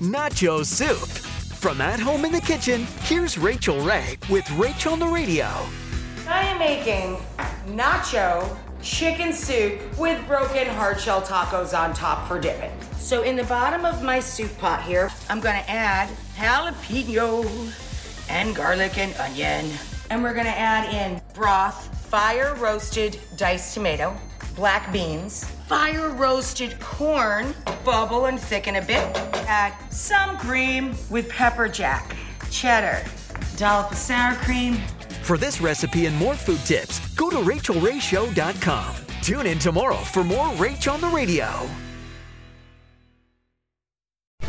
Nacho Soup. From at home in the kitchen, here's Rachael Ray with Rachel on the Radio. I am making nacho chicken soup with broken hard shell tacos on top for dipping. So in the bottom of my soup pot here, I'm gonna add jalapeno and garlic and onion. And we're gonna add in broth, fire roasted diced tomato, black beans, fire roasted corn, bubble and thicken a bit. Add some cream with pepper jack, cheddar, dollop of sour cream, For this recipe and more food tips, go to rachaelrayshow.com. Tune in tomorrow for more Rach on the Radio.